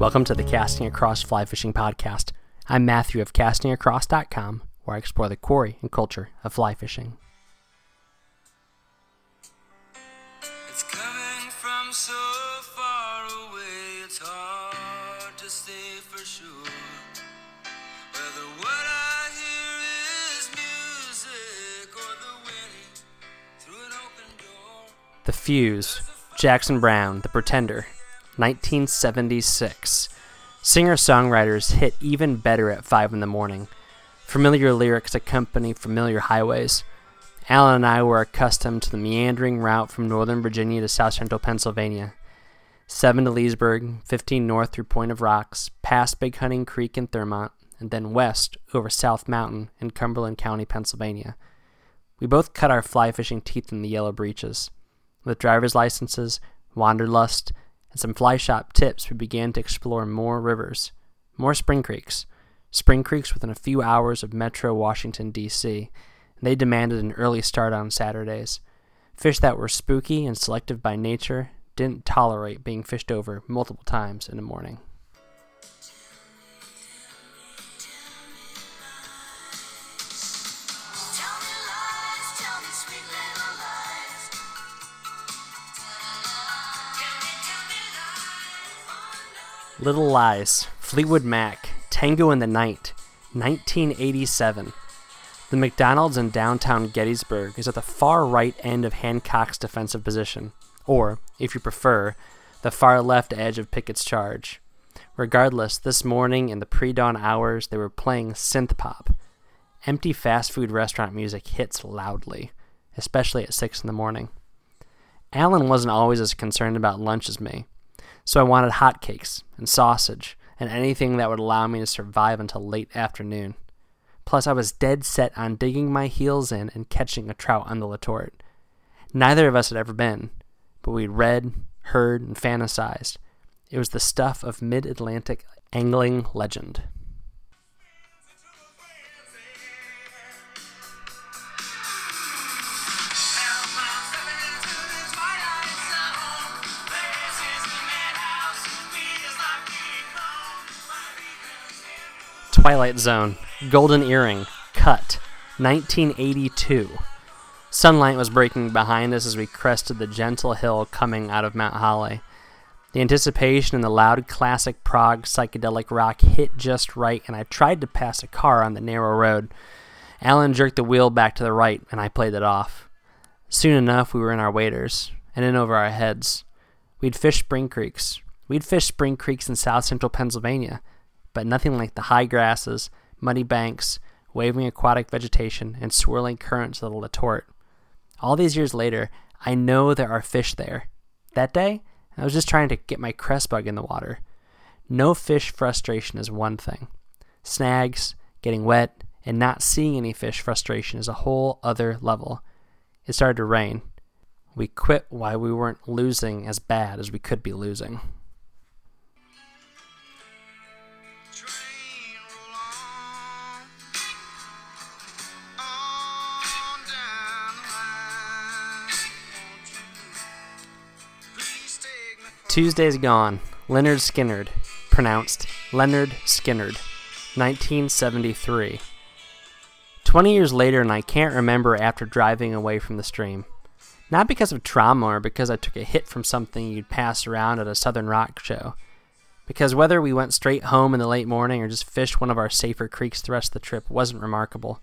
Welcome to the Casting Across Fly Fishing Podcast. I'm Matthew of castingacross.com, where I explore the quarry and culture of fly fishing. The Fuse, Jackson Browne, The Pretender, 1976. Singer songwriters hit even better at 5 in the morning. Familiar lyrics accompany familiar highways. Alan and I were accustomed to the meandering route from northern Virginia to south central Pennsylvania. 7 to Leesburg, 15 north through Point of Rocks, past Big Hunting Creek in Thurmont, and then west over South Mountain in Cumberland County, Pennsylvania. We both cut our fly fishing teeth in the yellow breeches. With driver's licenses, wanderlust, and some fly shop tips, we began to explore more rivers, more spring creeks, spring creeks within a few hours of Metro Washington, D.C. They demanded an early start on Saturdays. Fish that were spooky and selective by nature didn't tolerate being fished over multiple times in a morning. Little Lies, Fleetwood Mac, Tango in the Night, 1987. The McDonald's in downtown Gettysburg is at the far right end of Hancock's defensive position, or, if you prefer, the far left edge of Pickett's charge. Regardless, this morning in the pre dawn hours, they were playing synth pop. Empty fast food restaurant music hits loudly, especially at 6 in the morning. Alan wasn't always as concerned about lunch as me, so I wanted hotcakes and sausage and anything that would allow me to survive until late afternoon. Plus, I was dead set on digging my heels in and catching a trout on the Letort. Neither of us had ever been, but we'd read, heard, and fantasized. It was the stuff of mid Atlantic angling legend. Twilight Zone, Golden Earring, Cut, 1982. Sunlight was breaking behind us as we crested the gentle hill coming out of Mount Holly. The anticipation and the loud classic prog psychedelic rock hit just right, and I tried to pass a car on the narrow road. Alan jerked the wheel back to the right, and I played it off. Soon enough, we were in our waders, and in over our heads. We'd fished spring creeks. We'd fished spring creeks in south central Pennsylvania, but nothing like the high grasses, muddy banks, waving aquatic vegetation, and swirling currents of the Letort. All these years later, I know there are fish there. That day, I was just trying to get my cress bug in the water. No fish frustration is one thing. Snags, getting wet, and not seeing any fish frustration is a whole other level. It started to rain. We quit while we weren't losing as bad as we could be losing. Tuesday's Gone, Lynyrd Skynyrd, pronounced Leonard Skinnard, 1973. 20 years later, and I can't remember after driving away from the stream. Not because of trauma or because I took a hit from something you'd pass around at a Southern rock show. Because whether we went straight home in the late morning or just fished one of our safer creeks the rest of the trip wasn't remarkable.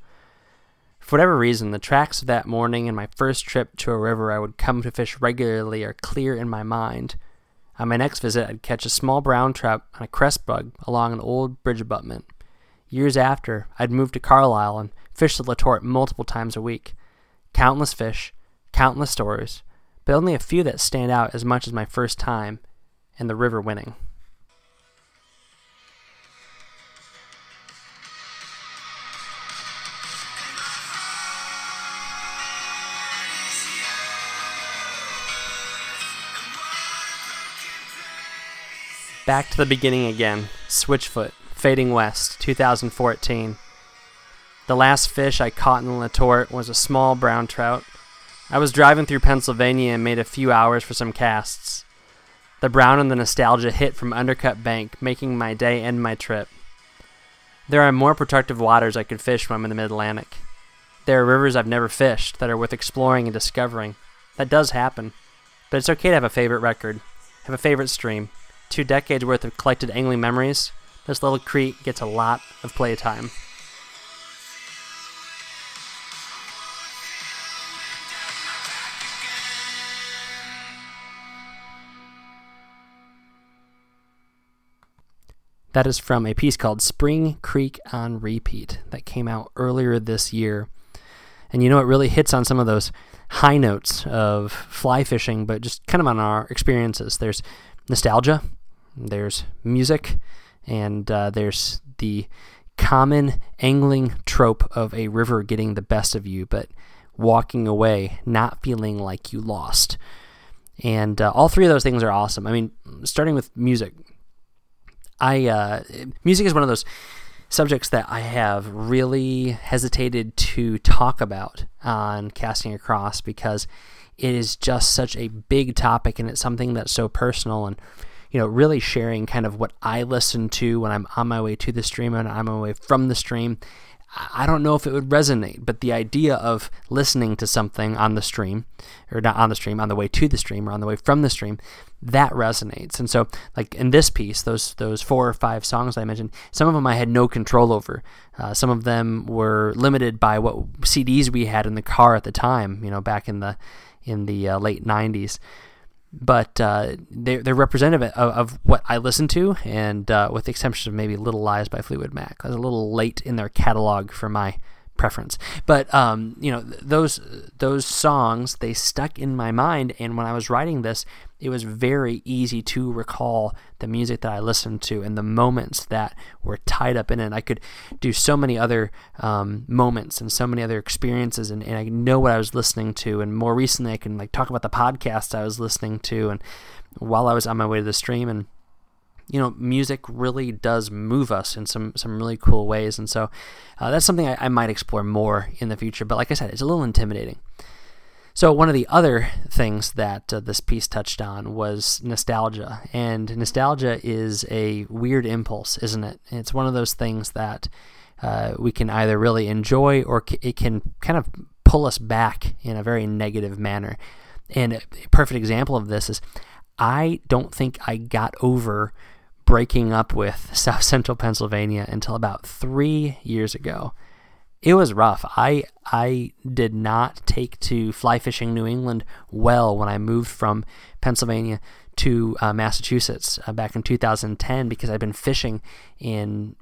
For whatever reason, the tracks of that morning and my first trip to a river I would come to fish regularly are clear in my mind. On my next visit, I'd catch a small brown trout on a cress bug along an old bridge abutment. Years after, I'd moved to Carlisle and fished the Letort multiple times a week. Countless fish, countless stories, but only a few that stand out as much as my first time and the river winning. Back to the beginning again. Switchfoot, Fading West, 2014. The last fish I caught in the Letort was a small brown trout. I was driving through Pennsylvania and made a few hours for some casts. The brown and the nostalgia hit from Undercut Bank, making my day and my trip. There are more protective waters I could fish when I'm in the Mid Atlantic. There are rivers I've never fished that are worth exploring and discovering. That does happen. But it's okay to have a favorite record, have a favorite stream. Two decades worth of collected angling memories. This little creek gets a lot of playtime. That is from a piece called Spring Creek on Repeat that came out earlier this year. And you know, it really hits on some of those high notes of fly fishing, but just kind of on our experiences. There's nostalgia, there's music, and uh, there's the common angling trope of a river getting the best of you, but walking away not feeling like you lost. And uh, all three of those things are awesome. I mean, starting with music, I uh, music is one of those subjects that I have really hesitated to talk about on casting across because it is just such a big topic and it's something that's so personal and you know really sharing kind of what I listen to when I'm on my way to the stream and I'm on my way from the stream. I don't know if it would resonate, but the idea of listening to something on the stream, or not on the stream, on the way to the stream or on the way from the stream, that resonates. And so, like in this piece, those those four or five songs I mentioned, some of them I had no control over. Uh, some of them were limited by what CDs we had in the car at the time. You know, back in the in the uh, late '90s but uh, they're, they're representative of, of, what I listen to, and uh, with the exception of maybe Little Lies by Fleetwood Mac. I was a little late in their catalog for my preference, but um, you know those those songs they stuck in my mind, and when I was writing this, it was very easy to recall the music that I listened to and the moments that were tied up in it. I could do so many other um, moments and so many other experiences, and, and I know what I was listening to. And more recently, I can like talk about the podcast I was listening to, and while I was on my way to the stream, and you know, music really does move us in some some really cool ways, and so uh, that's something I, I might explore more in the future. But like I said, it's a little intimidating. So, one of the other things that uh, this piece touched on was nostalgia. And nostalgia is a weird impulse, isn't it? It's one of those things that uh, we can either really enjoy or c- it can kind of pull us back in a very negative manner. And a perfect example of this is I don't think I got over breaking up with South Central Pennsylvania until about three years ago it was rough. I I did not take to fly fishing New England well when I moved from Pennsylvania to uh, Massachusetts uh, back in 2010 because I'd been fishing in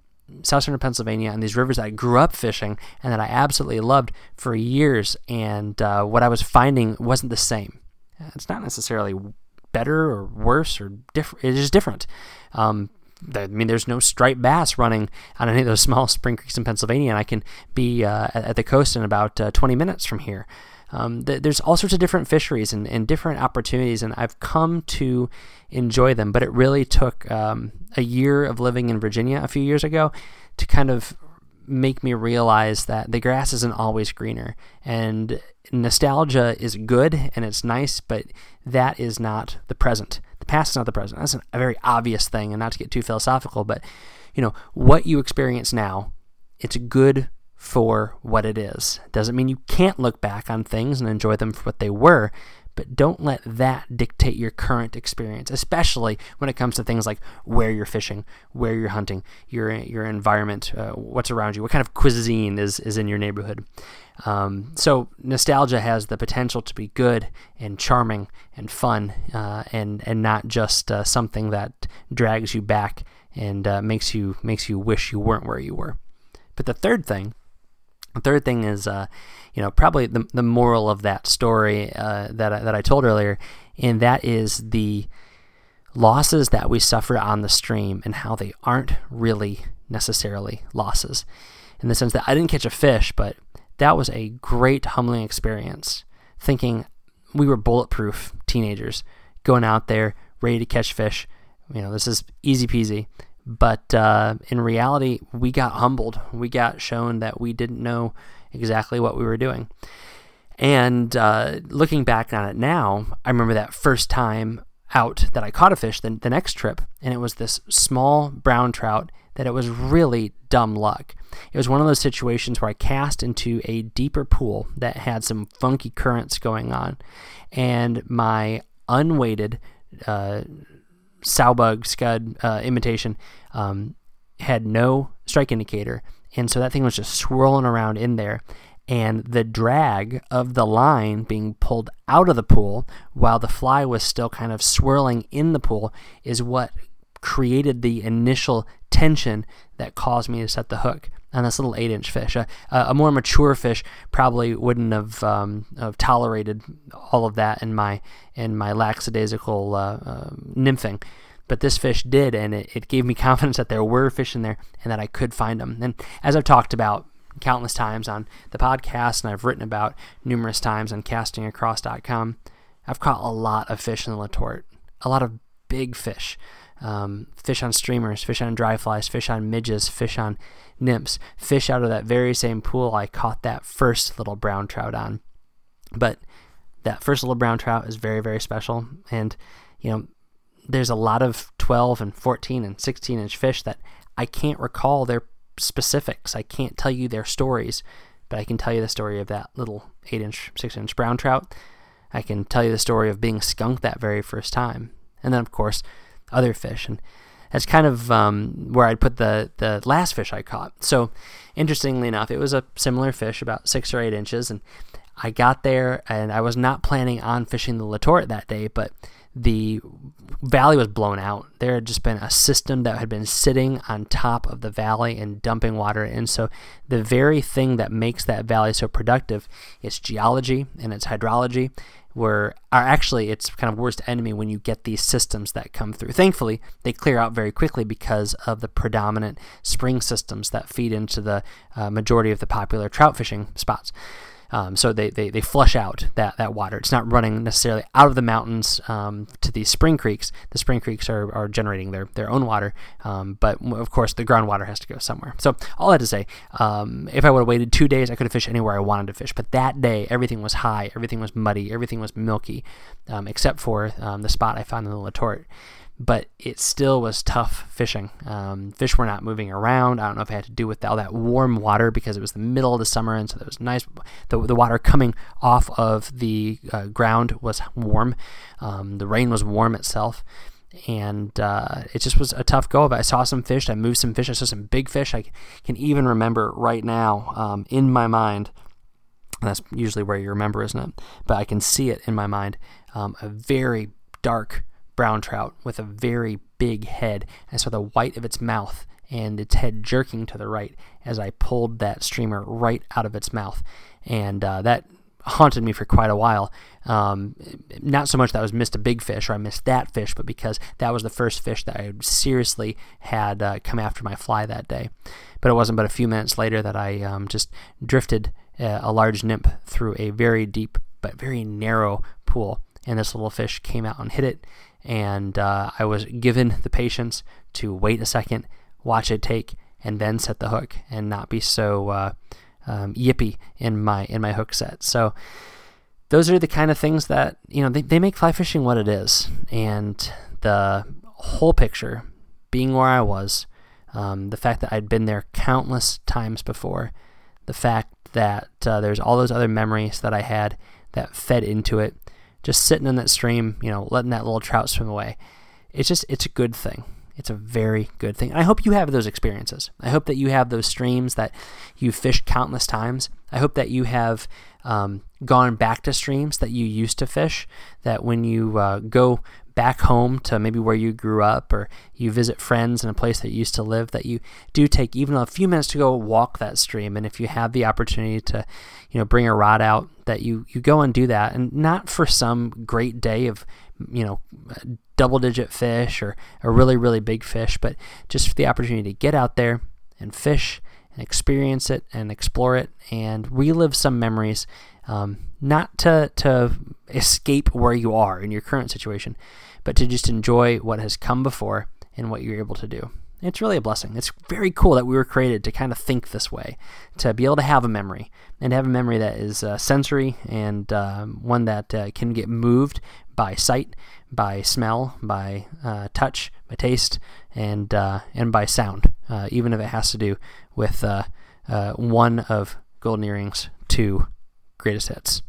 South Central Pennsylvania and these rivers that I grew up fishing and that I absolutely loved for years. And uh, what I was finding wasn't the same. It's not necessarily better or worse or different. It is different. Um, I mean, there's no striped bass running on any of those small spring creeks in Pennsylvania, and I can be uh, at the coast in about uh, 20 minutes from here. Um, th- there's all sorts of different fisheries and, and, different opportunities, and I've come to enjoy them. But it really took um, a year of living in Virginia a few years ago to kind of make me realize that the grass isn't always greener. And nostalgia is good and it's nice, but that is not the present The past is not the present. That's a very obvious thing, and not to get too philosophical, but you know what you experience now, it's good for what it is. Doesn't mean you can't look back on things and enjoy them for what they were, but don't let that dictate your current experience, especially when it comes to things like where you're fishing, where you're hunting, your your environment, uh, what's around you, what kind of cuisine is is in your neighborhood. Um, so nostalgia has the potential to be good and charming and fun, uh, and and not just uh, something that drags you back and uh, makes you makes you wish you weren't where you were. But the third thing the third thing is, uh, you know, probably the, the moral of that story uh, that, I, that I told earlier, and that is the losses that we suffer on the stream and how they aren't really necessarily losses. In the sense that I didn't catch a fish, but that was a great humbling experience. Thinking we were bulletproof teenagers going out there ready to catch fish. You know, this is easy peasy. But uh, in reality, we got humbled. We got shown that we didn't know exactly what we were doing. And uh, looking back on it now, I remember that first time out that I caught a fish the, the next trip, and it was this small brown trout that it was really dumb luck. It was one of those situations where I cast into a deeper pool that had some funky currents going on, and my unweighted uh, Sowbug Scud uh, imitation um, had no strike indicator, and so that thing was just swirling around in there. And the drag of the line being pulled out of the pool while the fly was still kind of swirling in the pool is what created the initial tension that caused me to set the hook on this little eight inch fish. A, a more mature fish probably wouldn't have, um, have tolerated all of that in my in my lackadaisical uh, uh, nymphing. But this fish did, and it, it gave me confidence that there were fish in there and that I could find them. And as I've talked about countless times on the podcast, and I've written about numerous times on castingacross.com, I've caught a lot of fish in the Letort, a lot of big fish. Um, fish on streamers, fish on dry flies, fish on midges, fish on nymphs, fish out of that very same pool I caught that first little brown trout on. But that first little brown trout is very, very special. And, you know, there's a lot of 12 and 14 and 16 inch fish that I can't recall their specifics. I can't tell you their stories, but I can tell you the story of that little 8 inch, 6 inch brown trout. I can tell you the story of being skunked that very first time. And then, of course, other fish. And that's kind of um, where I'd put the, the last fish I caught. So, interestingly enough, it was a similar fish, about six or eight inches. And I got there and I was not planning on fishing the Letort that day, but the valley was blown out. There had just been a system that had been sitting on top of the valley and dumping water in. So the very thing that makes that valley so productive, is geology and its hydrology, were are actually its kind of worst enemy when you get these systems that come through. Thankfully, they clear out very quickly because of the predominant spring systems that feed into the uh, majority of the popular trout fishing spots. Um, so they, they, they flush out that, that water. It's not running necessarily out of the mountains um, to these spring creeks. The spring creeks are, are generating their, their own water, um, but of course the groundwater has to go somewhere. So all that to say, um, if I would have waited two days, I could have fished anywhere I wanted to fish. But that day, everything was high, everything was muddy, everything was milky, um, except for um, the spot I found in the Letort but it still was tough fishing. Um, fish were not moving around. I don't know if it had to do with all that warm water because it was the middle of the summer, and so it was nice. The, the water coming off of the uh, ground was warm. Um, the rain was warm itself. And uh, it just was a tough go But. I saw some fish. I moved some fish. I saw some big fish. I can even remember right now um, in my mind. That's usually where you remember, isn't it? But I can see it in my mind. Um, a very dark brown trout with a very big head. I saw the white of its mouth and its head jerking to the right as I pulled that streamer right out of its mouth. And uh, that haunted me for quite a while. Um, not so much that I was missed a big fish or I missed that fish, but because that was the first fish that I seriously had uh, come after my fly that day. But it wasn't but a few minutes later that I um, just drifted uh, a large nymph through a very deep but very narrow pool. And this little fish came out and hit it and uh, I was given the patience to wait a second, watch it take, and then set the hook, and not be so uh, um, yippy in my in my hook set. So those are the kind of things that you know they, they make fly fishing what it is, and the whole picture being where I was, um, the fact that I'd been there countless times before, the fact that uh, there's all those other memories that I had that fed into it, just sitting in that stream, you know, letting that little trout swim away. It's just, it's a good thing. It's a very good thing. I hope you have those experiences. I hope that you have those streams that you've fished countless times. I hope that you have um, gone back to streams that you used to fish. That when you uh, go back home to maybe where you grew up or you visit friends in a place that you used to live, that you do take even a few minutes to go walk that stream. And if you have the opportunity to, you know, bring a rod out, that you you go and do that, and not for some great day of you know, double digit fish or a really, really big fish, but just for the opportunity to get out there and fish and experience it and explore it and relive some memories. Um, not to, to escape where you are in your current situation, but to just enjoy what has come before and what you're able to do. It's really a blessing. It's very cool that we were created to kind of think this way, to be able to have a memory and have a memory that is uh, sensory and uh, one that uh, can get moved by sight, by smell, by uh, touch, by taste, and uh, and by sound, uh, even if it has to do with one of Golden Earrings' two greatest hits.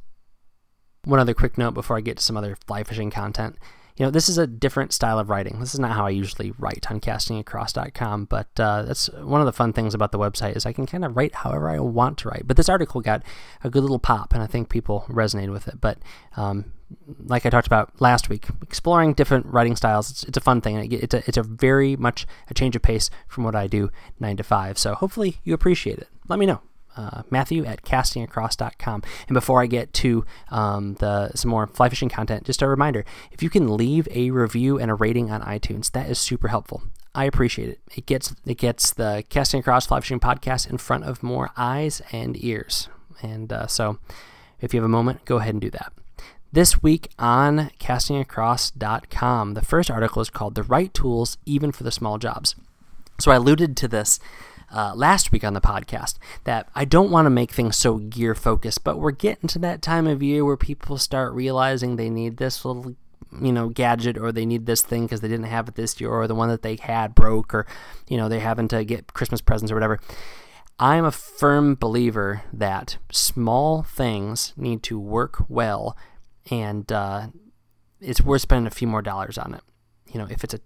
One other quick note before I get to some other fly fishing content you know, this is a different style of writing. This is not how I usually write on castingacross.com, but uh, that's one of the fun things about the website is I can kind of write however I want to write. But this article got a good little pop, and I think people resonated with it. But um, like I talked about last week, exploring different writing styles, it's, it's a fun thing. It's a, it's a very much a change of pace from what I do nine to five. So hopefully you appreciate it. Let me know uh, Matthew at castingacross.com. And before I get to um, the some more fly fishing content, just a reminder: if you can leave a review and a rating on iTunes, that is super helpful. I appreciate it. It gets it gets the Casting Across Fly Fishing podcast in front of more eyes and ears. And uh, so, if you have a moment, go ahead and do that. This week on castingacross.com, the first article is called The Right Tools Even for the Small Jobs. So I alluded to this uh, last week on the podcast that I don't want to make things so gear focused, but we're getting to that time of year where people start realizing they need this little you know gadget or they need this thing because they didn't have it this year or the one that they had broke or you know they're having to get christmas presents or whatever. I'm a firm believer that small things need to work well and uh, it's worth spending a few more dollars on it. You know if it's a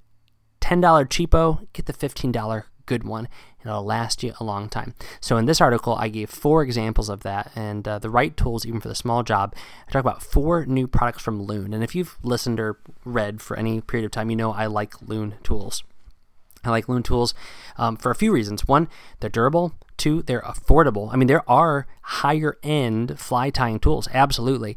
$10 cheapo get the $15 good one and it'll last you a long time. So in this article, I gave four examples of that and uh, the right tools even for the small job. I talk about four new products from Loon. And if you've listened or read for any period of time, you know I like Loon tools. I like Loon tools um, for a few reasons. One, they're durable. Two, they're affordable. I mean, there are higher end fly tying tools, absolutely.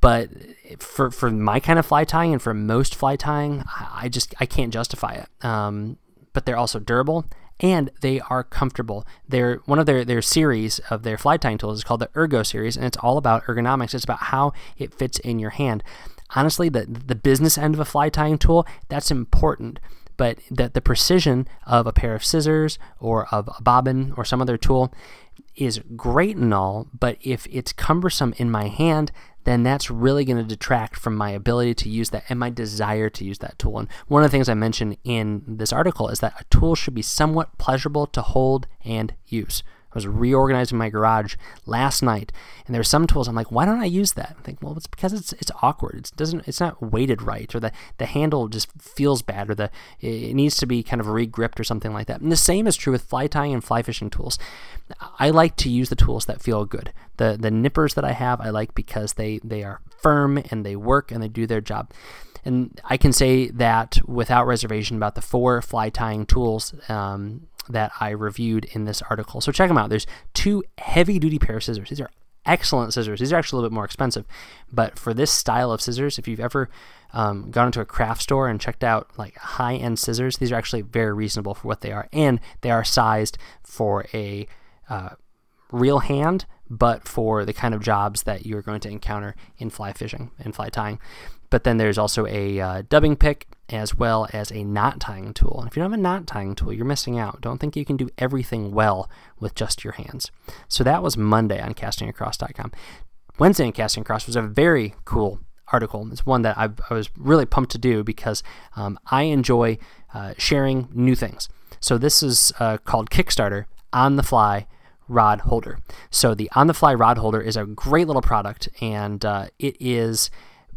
But for, for my kind of fly tying and for most fly tying, I just I can't justify it. Um, but they're also durable and they are comfortable. They're one of their, their series of their fly tying tools is called the Ergo series, and it's all about ergonomics. It's about how it fits in your hand. Honestly, the the business end of a fly tying tool that's important, but the the precision of a pair of scissors or of a bobbin or some other tool is great and all. But if it's cumbersome in my hand, then that's really going to detract from my ability to use that and my desire to use that tool. And one of the things I mentioned in this article is that a tool should be somewhat pleasurable to hold and use. I was reorganizing my garage last night, and there are some tools I'm like, why don't I use that? I think, well, it's because it's it's awkward. It doesn't it's not weighted right, or the the handle just feels bad, or the it needs to be kind of re-gripped or something like that. And the same is true with fly tying and fly fishing tools. I like to use the tools that feel good. The the nippers that I have, I like because they they are firm and they work and they do their job. And I can say that without reservation about the four fly tying tools um, that I reviewed in this article. So check them out. There's two heavy duty pair of scissors. These are excellent scissors. These are actually a little bit more expensive, but for this style of scissors, if you've ever um, gone into a craft store and checked out like high end scissors, these are actually very reasonable for what they are, and they are sized for a uh, real hand, but for the kind of jobs that you're going to encounter in fly fishing and fly tying. But then there's also a uh, dubbing pick as well as a knot tying tool. And if you don't have a knot tying tool, you're missing out. Don't think you can do everything well with just your hands. So that was Monday on castingacross.com. Wednesday on Casting Across was a very cool article. It's one that I've, i was really pumped to do because um, I enjoy uh, sharing new things. So this is uh, called Kickstarter on the fly rod holder. So the on the fly rod holder is a great little product, and uh, it is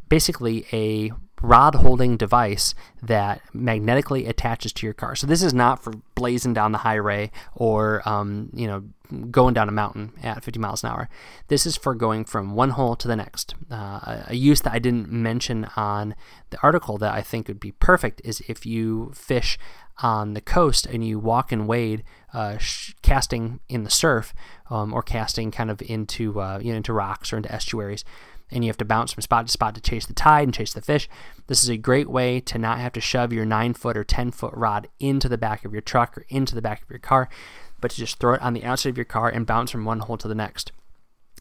basically a rod holding device that magnetically attaches to your car. So this is not for blazing down the highway or um, you know going down a mountain at 50 miles an hour. This is for going from one hole to the next. Uh, a use that I didn't mention on the article that I think would be perfect is if you fish on the coast and you walk and wade, uh, sh- casting in the surf um, or casting kind of into uh, you know into rocks or into estuaries and you have to bounce from spot to spot to chase the tide and chase the fish. This is a great way to not have to shove your 9 foot or 10 foot rod into the back of your truck or into the back of your car, but to just throw it on the outside of your car and bounce from one hole to the next.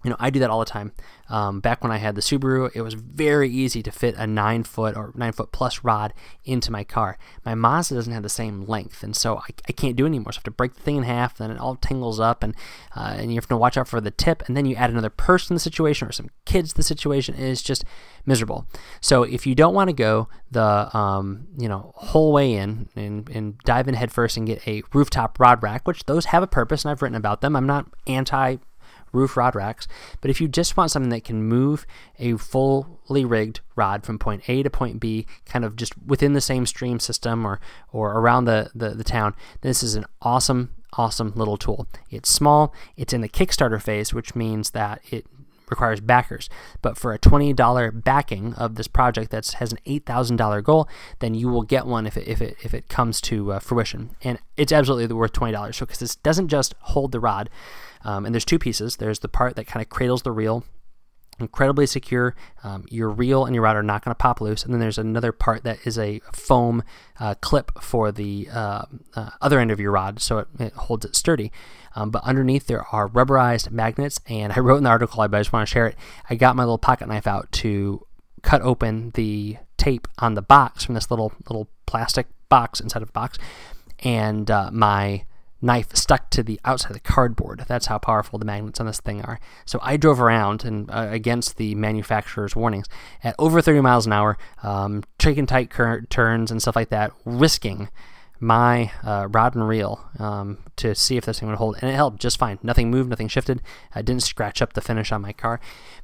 You know, I do that all the time. Um, back when I had the Subaru, it was very easy to fit a nine foot or nine foot plus rod into my car. My Mazda doesn't have the same length, and so I, I can't do it anymore. So I have to break the thing in half, then it all tingles up, and uh, and you have to watch out for the tip, and then you add another person to the situation or some kids to the situation. It is just miserable. So if you don't want to go the um, you know whole way in and, and dive in headfirst and get a rooftop rod rack, which those have a purpose, and I've written about them. I'm not anti roof rod racks. But if you just want something that can move a fully rigged rod from point A to point B, kind of just within the same stream system or, or around the, the, the town, this is an awesome, awesome little tool. It's small, it's in the Kickstarter phase, which means that it requires backers. But for a $20 backing of this project that has an $8,000 goal, then you will get one if it, if it, if it comes to uh, fruition. And it's absolutely worth $20. So, because this doesn't just hold the rod, um, and there's two pieces. There's the part that kind of cradles the reel, incredibly secure. Um, your reel and your rod are not going to pop loose. And then there's another part that is a foam uh, clip for the uh, uh, other end of your rod, so it, it holds it sturdy. Um, but underneath there are rubberized magnets, and I wrote in the article, I just want to share it. I got my little pocket knife out to cut open the tape on the box from this little little plastic box inside of a box, and uh, my knife stuck to the outside of the cardboard. That's how powerful the magnets on this thing are. So I drove around and uh, against the manufacturer's warnings at over 30 miles an hour, um, taking tight current turns and stuff like that, risking my uh, rod and reel um, to see if this thing would hold, and it held just fine. Nothing moved, nothing shifted. I didn't scratch up the finish on my car.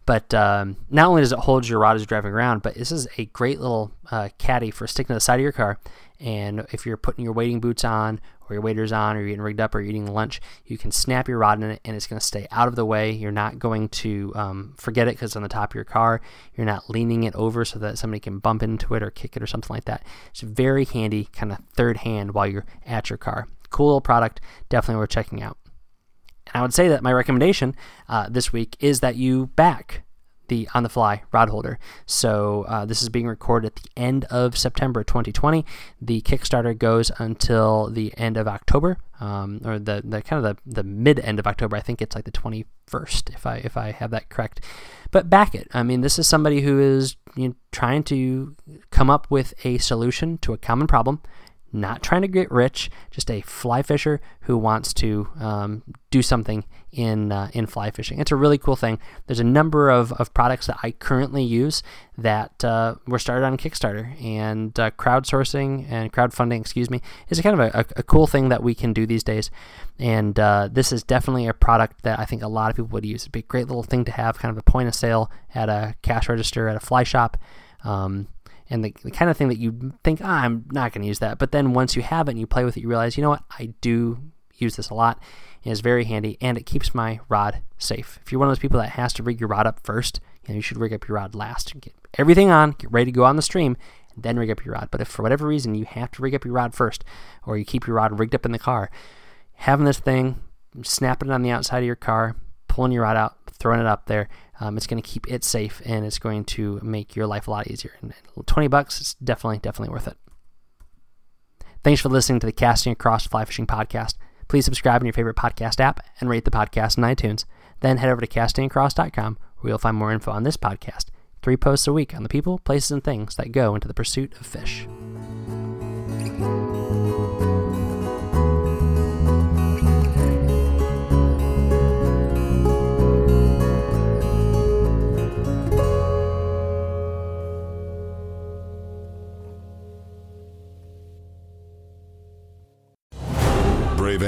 But um, not only does it hold your rod as you're driving around, but this is a great little uh, caddy for sticking to the side of your car. And if you're putting your wading boots on, or your waders on, or you're getting rigged up, or you're eating lunch, you can snap your rod in it, and it's going to stay out of the way. You're not going to um, forget it because it's on the top of your car. You're not leaning it over so that somebody can bump into it or kick it or something like that. It's very handy, kind of third hand while you're at your car. Cool little product, definitely worth checking out. And I would say that my recommendation uh, this week is that you back the on the fly rod holder. So uh, this is being recorded at the end of September 2020. The Kickstarter goes until the end of October, um, or the, the kind of the, the mid end of October. I think it's like the 21st, if I if I have that correct. But back it. I mean, this is somebody who is you know, trying to come up with a solution to a common problem not trying to get rich, just a fly fisher who wants to um, do something in uh, in fly fishing. It's a really cool thing. There's a number of, of products that I currently use that uh, were started on Kickstarter and uh, crowdsourcing and crowdfunding, excuse me, is a kind of a, a, cool thing that we can do these days. And uh, this is definitely a product that I think a lot of people would use. It'd be a great little thing to have, kind of a point of sale at a cash register at a fly shop. Um, and the, the, kind of thing that you think, ah, I'm not going to use that. But then once you have it and you play with it, you realize, you know what, I do use this a lot. It is very handy and it keeps my rod safe. If you're one of those people that has to rig your rod up first, you know, you should rig up your rod last. Get everything on, get ready to go on the stream, then rig up your rod. But if for whatever reason you have to rig up your rod first, or you keep your rod rigged up in the car, having this thing, snapping it on the outside of your car, pulling your rod out, throwing it up there, um, it's going to keep it safe and it's going to make your life a lot easier. And 20 bucks is definitely, definitely worth it. Thanks for listening to the Casting Across Fly Fishing Podcast. Please subscribe in your favorite podcast app and rate the podcast in iTunes. Then head over to castingacross.com where you'll find more info on this podcast. Three posts a week on the people, places, and things that go into the pursuit of fish.